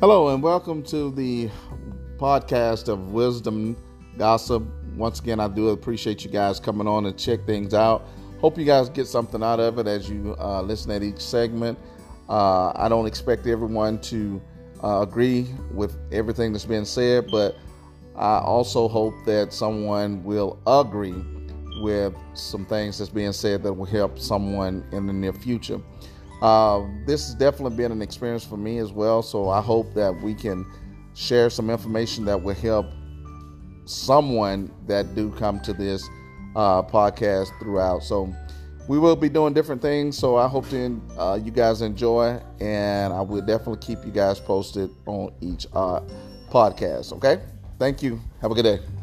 Hello, and welcome to the podcast of Wisdom Gossip. Once again, I do appreciate you guys coming on and check things out. Hope you guys get something out of it as you uh, listen at each segment. Uh, I don't expect everyone to uh, agree with everything that's being said, but I also hope that someone will agree with some things that's being said that will help someone in the near future. Uh, this has definitely been an experience for me as well. So I hope that we can share some information that will help someone that do come to this uh, podcast throughout. So we will be doing different things. So I hope to, uh, you guys enjoy, and I will definitely keep you guys posted on each uh, podcast. Okay. Thank you. Have a good day.